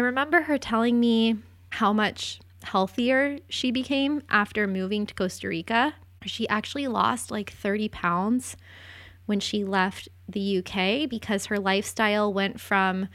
remember her telling me how much healthier she became after moving to Costa Rica. She actually lost like 30 pounds when she left the UK because her lifestyle went from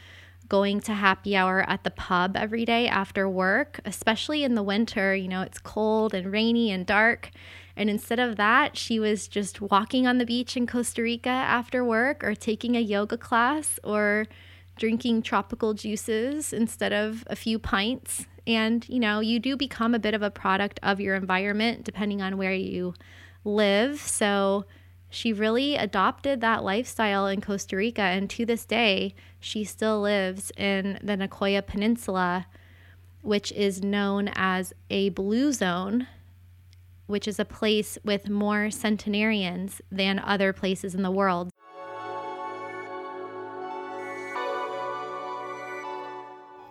going to happy hour at the pub every day after work, especially in the winter. You know, it's cold and rainy and dark. And instead of that, she was just walking on the beach in Costa Rica after work or taking a yoga class or drinking tropical juices instead of a few pints. And, you know, you do become a bit of a product of your environment depending on where you live. So, she really adopted that lifestyle in Costa Rica. And to this day, she still lives in the Nicoya Peninsula, which is known as a blue zone, which is a place with more centenarians than other places in the world.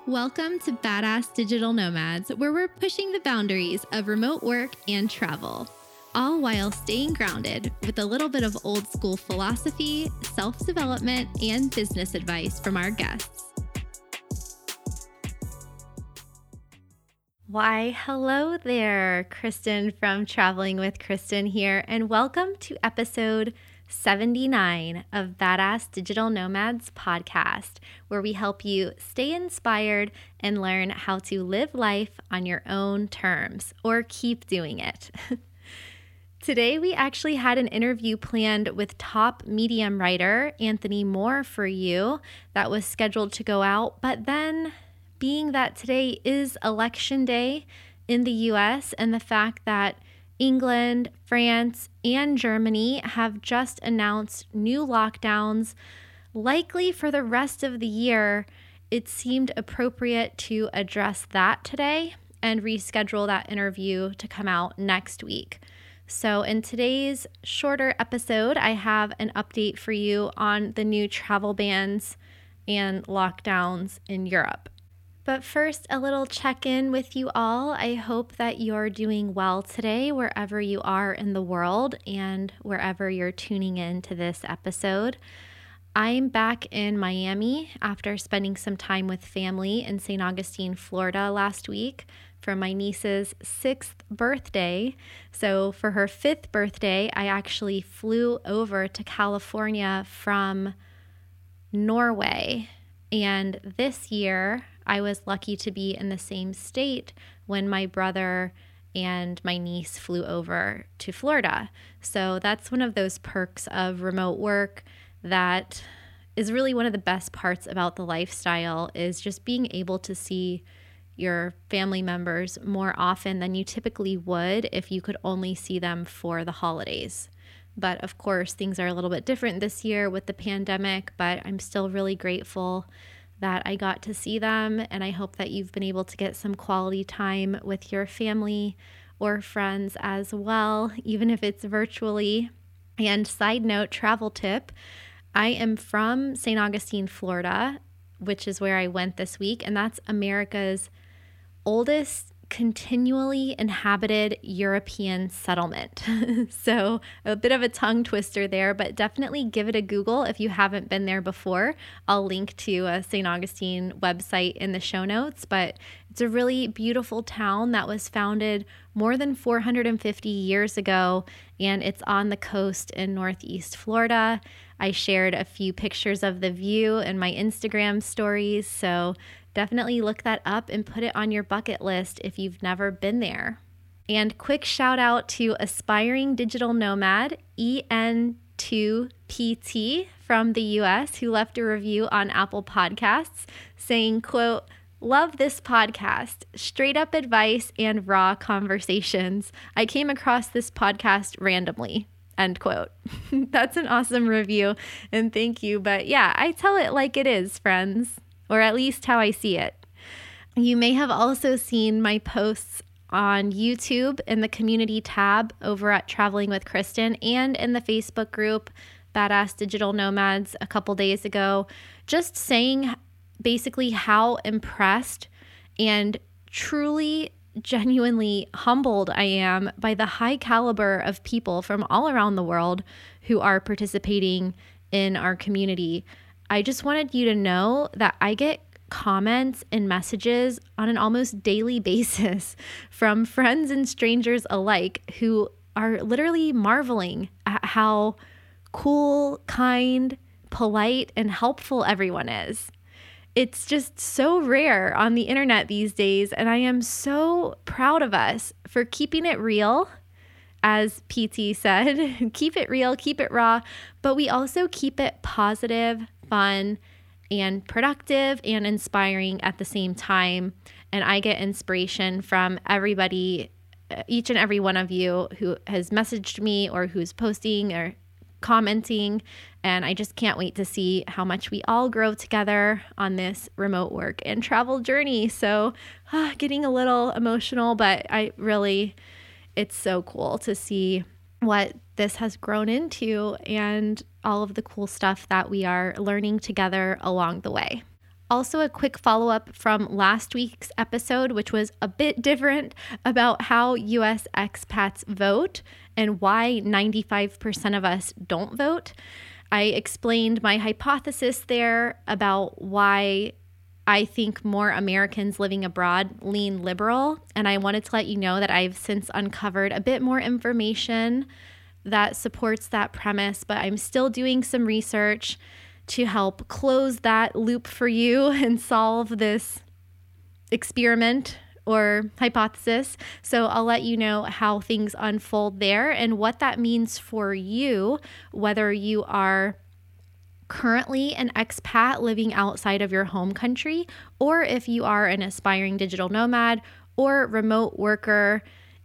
Welcome to Badass Digital Nomads, where we're pushing the boundaries of remote work and travel all while staying grounded with a little bit of old school philosophy, self development, and business advice from our guests. Why, hello there, Kristin from Traveling with Kristin here, and welcome to episode 79 of Badass Digital Nomads podcast, where we help you stay inspired and learn how to live life on your own terms or keep doing it. Today, we actually had an interview planned with top medium writer Anthony Moore for you that was scheduled to go out. But then, being that today is election day in the US and the fact that England, France, and Germany have just announced new lockdowns, likely for the rest of the year, it seemed appropriate to address that today and reschedule that interview to come out next week. So, in today's shorter episode, I have an update for you on the new travel bans and lockdowns in Europe. But first, a little check in with you all. I hope that you're doing well today, wherever you are in the world and wherever you're tuning in to this episode. I'm back in Miami after spending some time with family in St. Augustine, Florida last week for my niece's sixth birthday. So, for her fifth birthday, I actually flew over to California from Norway. And this year, I was lucky to be in the same state when my brother and my niece flew over to Florida. So, that's one of those perks of remote work that is really one of the best parts about the lifestyle is just being able to see your family members more often than you typically would if you could only see them for the holidays. But of course, things are a little bit different this year with the pandemic, but I'm still really grateful that I got to see them. And I hope that you've been able to get some quality time with your family or friends as well, even if it's virtually. And side note, travel tip I am from St. Augustine, Florida, which is where I went this week, and that's America's oldest continually inhabited European settlement. so, a bit of a tongue twister there, but definitely give it a Google if you haven't been there before. I'll link to a St. Augustine website in the show notes, but it's a really beautiful town that was founded more than 450 years ago, and it's on the coast in Northeast Florida. I shared a few pictures of the view in my Instagram stories, so definitely look that up and put it on your bucket list if you've never been there. And quick shout out to aspiring digital nomad EN2PT from the US who left a review on Apple Podcasts saying, quote, Love this podcast. Straight up advice and raw conversations. I came across this podcast randomly. End quote. That's an awesome review and thank you. But yeah, I tell it like it is, friends or at least how I see it. You may have also seen my posts on YouTube in the community tab over at Traveling with Kristin and in the Facebook group Badass Digital Nomads a couple days ago, just saying basically how impressed and truly genuinely humbled I am by the high caliber of people from all around the world who are participating in our community. I just wanted you to know that I get comments and messages on an almost daily basis from friends and strangers alike who are literally marveling at how cool, kind, polite, and helpful everyone is. It's just so rare on the internet these days, and I am so proud of us for keeping it real. As PT said, keep it real, keep it raw, but we also keep it positive, fun, and productive and inspiring at the same time. And I get inspiration from everybody, each and every one of you who has messaged me or who's posting or commenting. And I just can't wait to see how much we all grow together on this remote work and travel journey. So, uh, getting a little emotional, but I really, it's so cool to see what this has grown into and all of the cool stuff that we are learning together along the way. Also, a quick follow up from last week's episode, which was a bit different about how US expats vote and why 95% of us don't vote. I explained my hypothesis there about why I think more Americans living abroad lean liberal. And I wanted to let you know that I've since uncovered a bit more information that supports that premise, but I'm still doing some research to help close that loop for you and solve this experiment or hypothesis. So I'll let you know how things unfold there and what that means for you, whether you are currently an expat living outside of your home country, or if you are an aspiring digital nomad or remote worker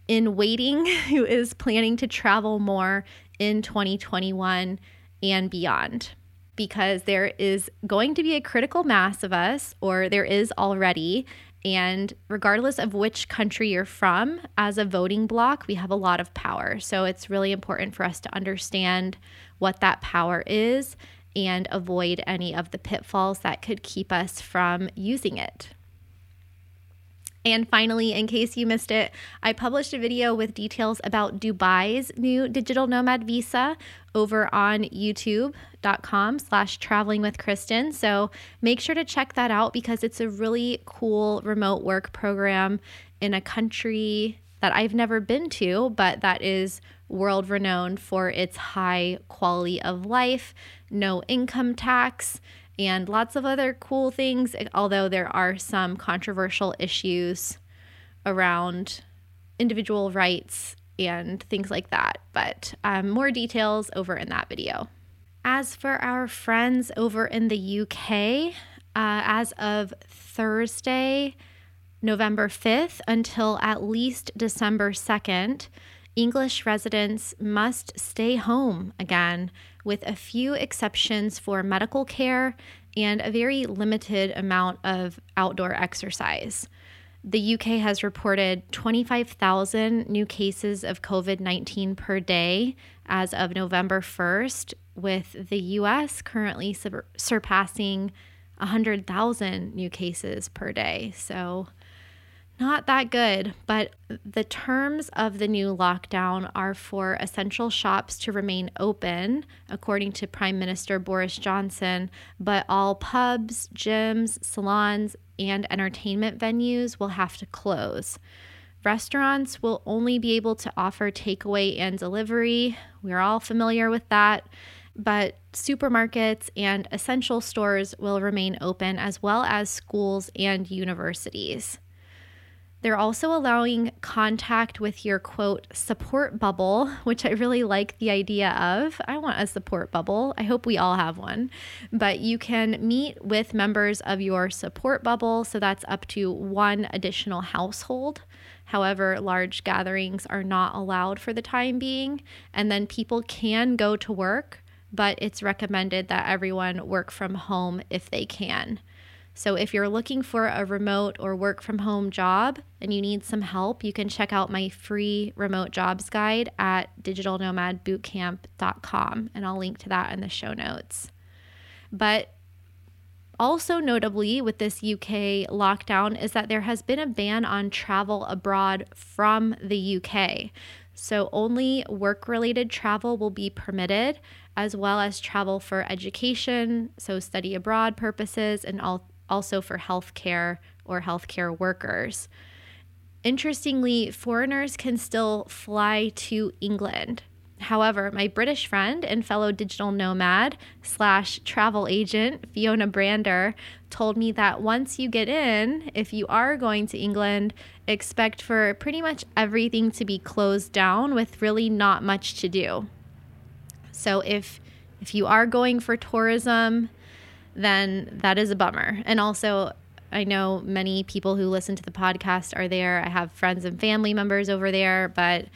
in waiting who is planning to travel more in 2021 and beyond. Because there is going to be a critical mass of us, or there is already, and regardless of which country you're from, as a voting bloc, we have a lot of power. So it's really important for us to understand what that power is and avoid any of the pitfalls that could keep us from using it. And finally, in case you missed it, I published a video with details about Dubai's new digital nomad visa over on youtube.com slash traveling with Kristin. So make sure to check that out because it's a really cool remote work program in a country that I've never been to, but that is world renowned for its high quality of life, no income tax, and lots of other cool things, although there are some controversial issues around individual rights and things like that. But um, more details over in that video. As for our friends over in the UK, uh, as of Thursday, November 5th until at least December 2nd, English residents must stay home again, with a few exceptions for medical care and a very limited amount of outdoor exercise. The UK has reported 25,000 new cases of COVID 19 per day as of November 1st, with the US currently sur- surpassing 100,000 new cases per day. So, not that good, but the terms of the new lockdown are for essential shops to remain open, according to Prime Minister Boris Johnson, but all pubs, gyms, salons, and entertainment venues will have to close. Restaurants will only be able to offer takeaway and delivery. We're all familiar with that. But supermarkets and essential stores will remain open, as well as schools and universities. They're also allowing contact with your quote support bubble, which I really like the idea of. I want a support bubble. I hope we all have one. But you can meet with members of your support bubble. So that's up to one additional household. However, large gatherings are not allowed for the time being. And then people can go to work, but it's recommended that everyone work from home if they can. So, if you're looking for a remote or work from home job and you need some help, you can check out my free remote jobs guide at digitalnomadbootcamp.com, and I'll link to that in the show notes. But also, notably, with this UK lockdown, is that there has been a ban on travel abroad from the UK. So, only work related travel will be permitted, as well as travel for education, so study abroad purposes, and all also for healthcare or healthcare workers. Interestingly, foreigners can still fly to England. However, my British friend and fellow digital nomad slash travel agent, Fiona Brander, told me that once you get in, if you are going to England, expect for pretty much everything to be closed down with really not much to do. So if if you are going for tourism, then that is a bummer. And also, I know many people who listen to the podcast are there. I have friends and family members over there, but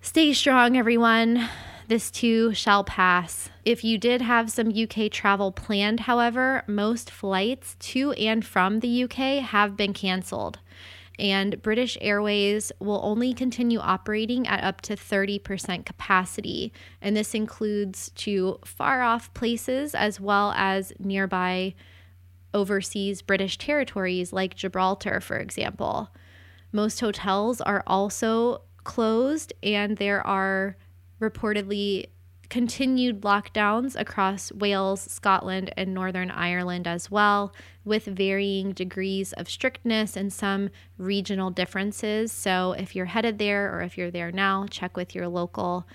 stay strong, everyone. This too shall pass. If you did have some UK travel planned, however, most flights to and from the UK have been canceled. And British Airways will only continue operating at up to 30% capacity. And this includes to far off places as well as nearby overseas British territories like Gibraltar, for example. Most hotels are also closed, and there are reportedly continued lockdowns across Wales, Scotland, and Northern Ireland as well, with varying degrees of strictness and some regional differences. So, if you're headed there or if you're there now, check with your local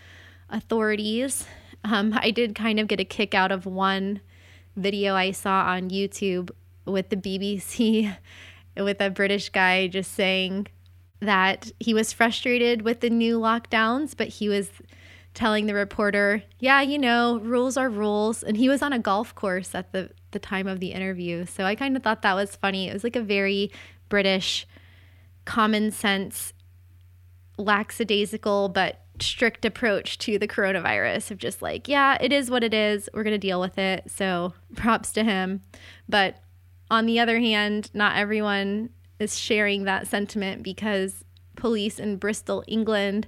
authorities. Um, I did kind of get a kick out of one video I saw on YouTube with the BBC with a British guy just saying that he was frustrated with the new lockdowns, but he was telling the reporter, "Yeah, you know, rules are rules." And he was on a golf course at the the time of the interview. So I kind of thought that was funny. It was like a very British common sense lackadaisical but strict approach to the coronavirus of just like, yeah, it is what it is. We're going to deal with it. So props to him. But on the other hand, not everyone is sharing that sentiment because police in Bristol, England,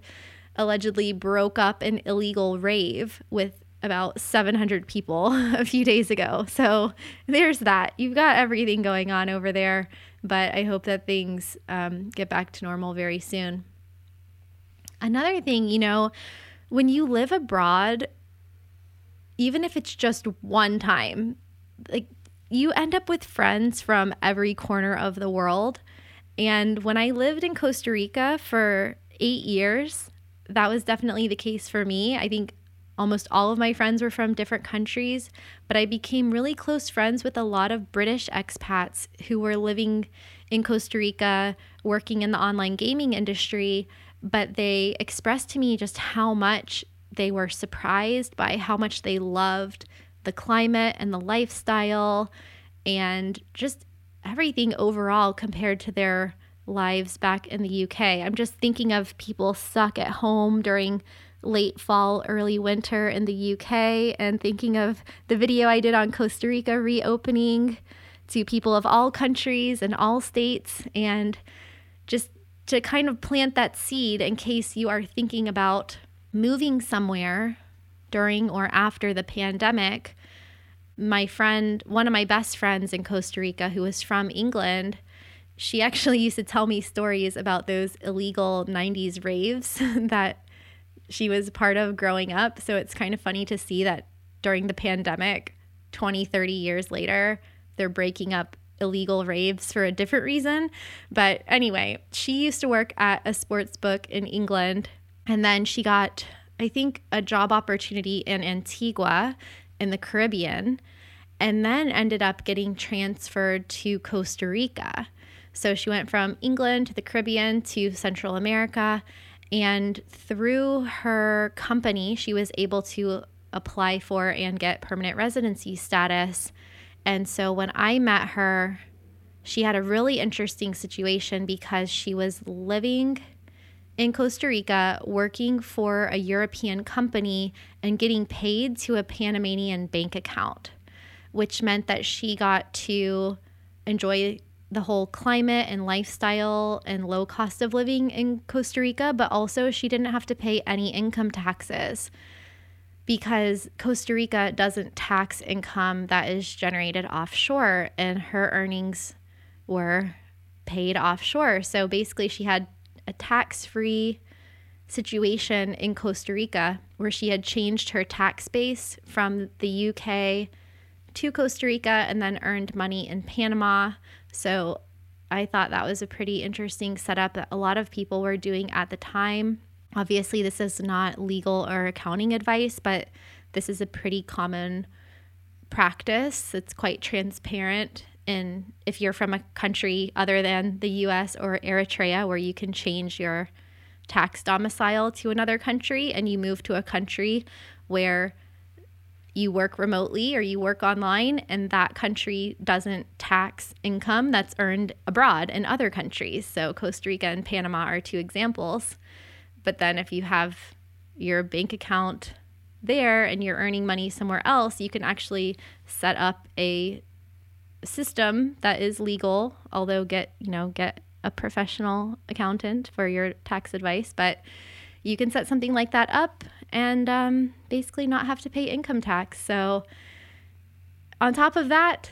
allegedly broke up an illegal rave with about 700 people a few days ago. So there's that. You've got everything going on over there, but I hope that things um, get back to normal very soon. Another thing, you know, when you live abroad, even if it's just one time, like you end up with friends from every corner of the world. And when I lived in Costa Rica for eight years, that was definitely the case for me. I think almost all of my friends were from different countries, but I became really close friends with a lot of British expats who were living in Costa Rica, working in the online gaming industry but they expressed to me just how much they were surprised by how much they loved the climate and the lifestyle and just everything overall compared to their lives back in the UK. I'm just thinking of people stuck at home during late fall, early winter in the UK, and thinking of the video I did on Costa Rica reopening to people of all countries and all states, and just to kind of plant that seed in case you are thinking about moving somewhere during or after the pandemic. My friend, one of my best friends in Costa Rica, who was from England, she actually used to tell me stories about those illegal 90s raves that she was part of growing up. So it's kind of funny to see that during the pandemic, 20, 30 years later, they're breaking up illegal raves for a different reason. But anyway, she used to work at a sports book in England. And then she got, I think, a job opportunity in Antigua in the Caribbean. And then ended up getting transferred to Costa Rica. So she went from England to the Caribbean to Central America. And through her company, she was able to apply for and get permanent residency status and so when I met her, she had a really interesting situation because she was living in Costa Rica, working for a European company and getting paid to a Panamanian bank account, which meant that she got to enjoy the whole climate and lifestyle and low cost of living in Costa Rica, but also she didn't have to pay any income taxes because Costa Rica doesn't tax income that is generated offshore, and her earnings were paid offshore. So basically, she had a tax free situation in Costa Rica where she had changed her tax base from the UK to Costa Rica and then earned money in Panama. So I thought that was a pretty interesting setup that a lot of people were doing at the time. Obviously, this is not legal or accounting advice, but this is a pretty common practice. It's quite transparent. And if you're from a country other than the US or Eritrea, where you can change your tax domicile to another country and you move to a country where you work remotely or you work online and that country doesn't tax income that's earned abroad in other countries. So Costa Rica and Panama are two examples. But then if you have your bank account there and you're earning money somewhere else, you can actually set up a system that is legal, although get, you know, get a professional accountant for your tax advice, but you can set something like that up and um, basically not have to pay income tax. So, on top of that,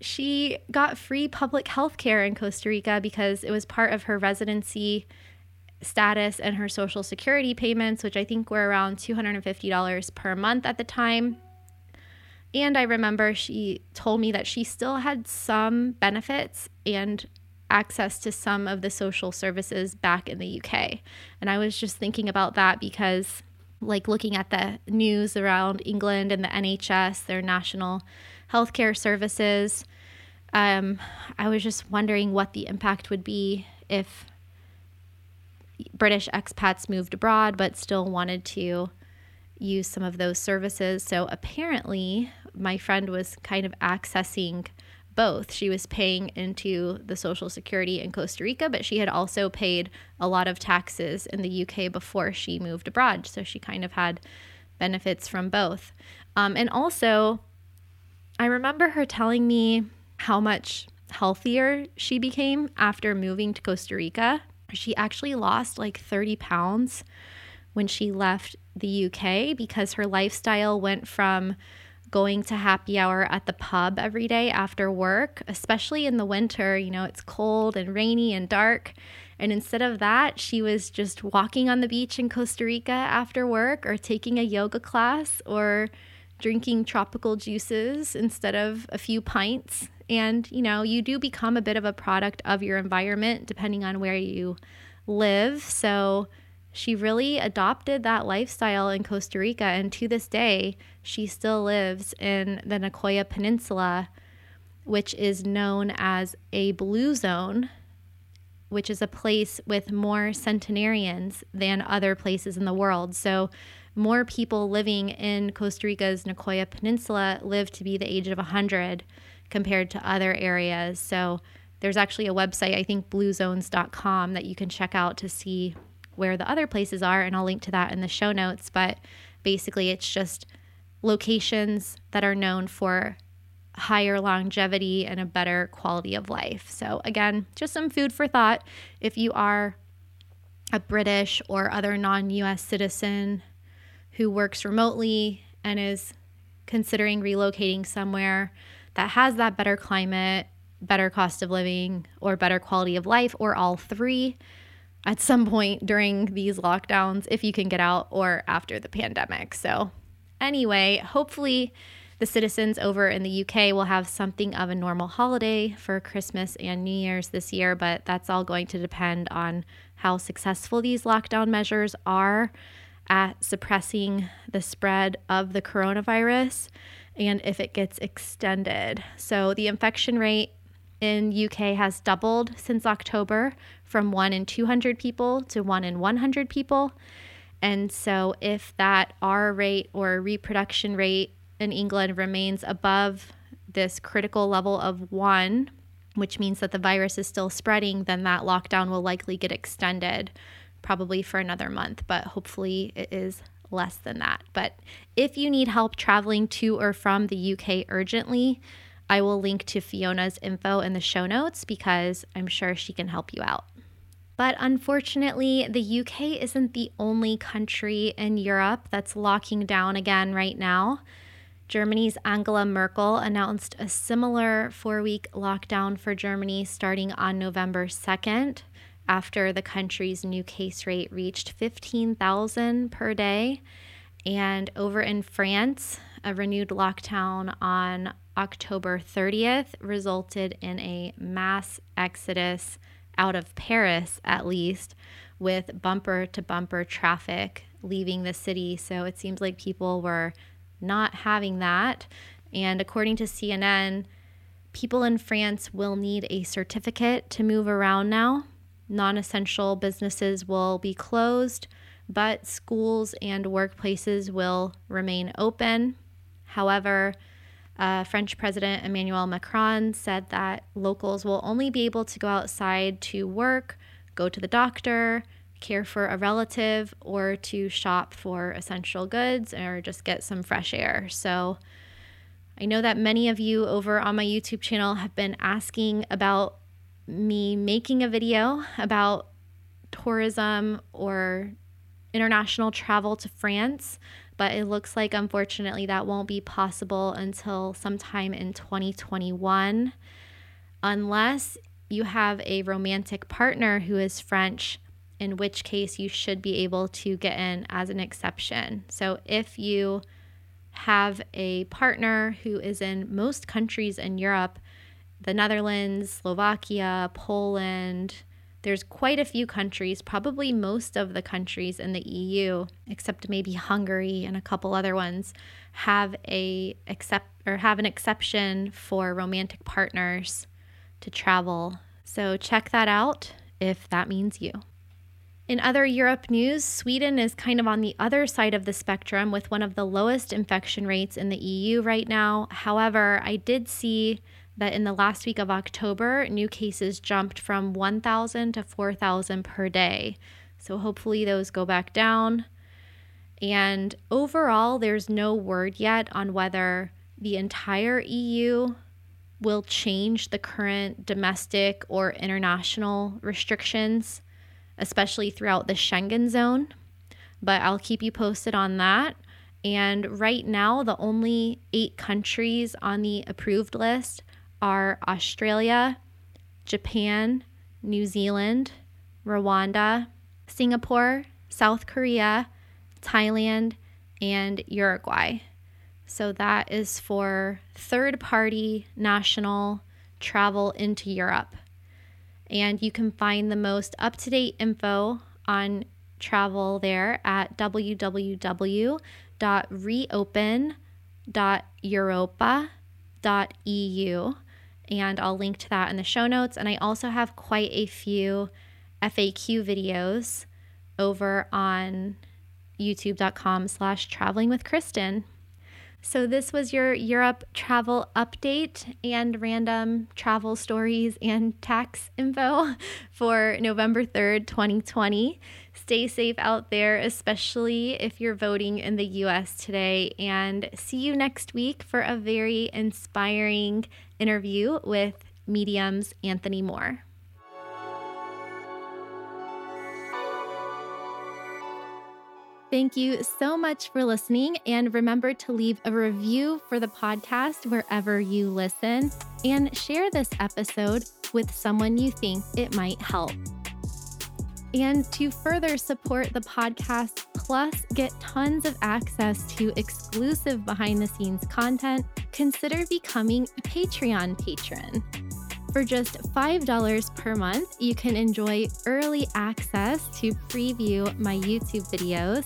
she got free public health care in Costa Rica because it was part of her residency status and her social security payments, which I think were around $250 per month at the time. And I remember she told me that she still had some benefits and access to some of the social services back in the UK. And I was just thinking about that because like looking at the news around England and the NHS, their national healthcare services. Um, I was just wondering what the impact would be if British expats moved abroad but still wanted to use some of those services. So apparently, my friend was kind of accessing both. She was paying into the Social Security in Costa Rica, but she had also paid a lot of taxes in the UK before she moved abroad. So she kind of had benefits from both. Um, and also, I remember her telling me how much healthier she became after moving to Costa Rica. She actually lost like 30 pounds when she left the UK because her lifestyle went from going to happy hour at the pub every day after work, especially in the winter. You know, it's cold and rainy and dark. And instead of that, she was just walking on the beach in Costa Rica after work or taking a yoga class or drinking tropical juices instead of a few pints. And, you know, you do become a bit of a product of your environment depending on where you live. So, she really adopted that lifestyle in Costa Rica. And to this day, she still lives in the Nicoya Peninsula, which is known as a blue zone, which is a place with more centenarians than other places in the world. So, more people living in Costa Rica's Nicoya Peninsula live to be the age of 100 compared to other areas. So, there's actually a website, I think bluezones.com, that you can check out to see where the other places are, and I'll link to that in the show notes. But basically, it's just locations that are known for higher longevity and a better quality of life. So, again, just some food for thought. If you are a British or other non US citizen who works remotely and is considering relocating somewhere that has that better climate, better cost of living, or better quality of life, or all three, at some point during these lockdowns if you can get out or after the pandemic. So, anyway, hopefully the citizens over in the UK will have something of a normal holiday for Christmas and New Year's this year, but that's all going to depend on how successful these lockdown measures are at suppressing the spread of the coronavirus and if it gets extended. So, the infection rate in UK has doubled since October from 1 in 200 people to 1 in 100 people. And so if that R rate or reproduction rate in England remains above this critical level of 1, which means that the virus is still spreading, then that lockdown will likely get extended probably for another month, but hopefully it is less than that. But if you need help traveling to or from the UK urgently, I will link to Fiona's info in the show notes because I'm sure she can help you out. But unfortunately, the UK isn't the only country in Europe that's locking down again right now. Germany's Angela Merkel announced a similar four week lockdown for Germany starting on November 2nd after the country's new case rate reached 15,000 per day. And over in France, A renewed lockdown on October 30th resulted in a mass exodus out of Paris, at least, with bumper to bumper traffic leaving the city. So it seems like people were not having that. And according to CNN, people in France will need a certificate to move around now. Non essential businesses will be closed, but schools and workplaces will remain open. However, uh, French President Emmanuel Macron said that locals will only be able to go outside to work, go to the doctor, care for a relative, or to shop for essential goods or just get some fresh air. So, I know that many of you over on my YouTube channel have been asking about me making a video about tourism or international travel to France, but it looks like unfortunately that won't be possible until sometime in 2021 unless you have a romantic partner who is French, in which case you should be able to get in as an exception. So if you have a partner who is in most countries in Europe, the Netherlands, Slovakia, Poland. There's quite a few countries, probably most of the countries in the EU, except maybe Hungary and a couple other ones, have a accept or have an exception for romantic partners to travel. So check that out if that means you. In other Europe news, Sweden is kind of on the other side of the spectrum with one of the lowest infection rates in the EU right now. However, I did see that in the last week of October, new cases jumped from 1,000 to 4,000 per day. So hopefully those go back down. And overall, there's no word yet on whether the entire EU will change the current domestic or international restrictions especially throughout the Schengen zone. But I'll keep you posted on that. And right now, the only eight countries on the approved list are Australia, Japan, New Zealand, Rwanda, Singapore, South Korea, Thailand, and Uruguay. So that is for third party national travel into Europe and you can find the most up to date info on travel there at www.reopen.europa.eu. And I'll link to that in the show notes. And I also have quite a few FAQ videos over on youtube.com slash traveling with Kristin. So, this was your Europe travel update and random travel stories and tax info for November 3rd, 2020. Stay safe out there, especially if you're voting in the US today. And see you next week for a very inspiring interview with Medium's Anthony Moore. Thank you so much for listening. And remember to leave a review for the podcast wherever you listen and share this episode with someone you think it might help. And to further support the podcast, plus get tons of access to exclusive behind the scenes content, consider becoming a Patreon patron. For just $5 per month, you can enjoy early access to preview my YouTube videos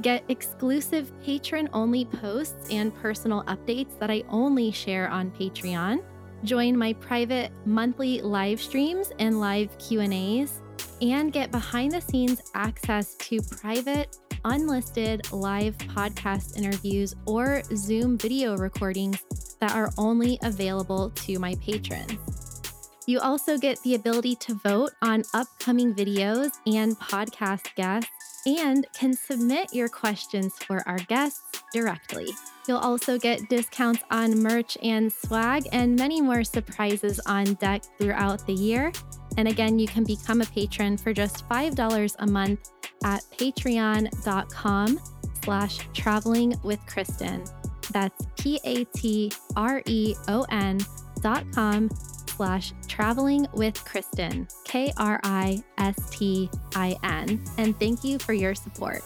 Get exclusive patron only posts and personal updates that I only share on Patreon. Join my private monthly live streams and live Q&As and get behind the scenes access to private unlisted live podcast interviews or Zoom video recordings that are only available to my patrons. You also get the ability to vote on upcoming videos and podcast guests and can submit your questions for our guests directly. You'll also get discounts on merch and swag and many more surprises on deck throughout the year. And again, you can become a patron for just $5 a month at patreon.com slash traveling with Kristin. That's P-A-T-R-E-O-N dot com slash traveling with Kristin, K R I S T I N. And thank you for your support.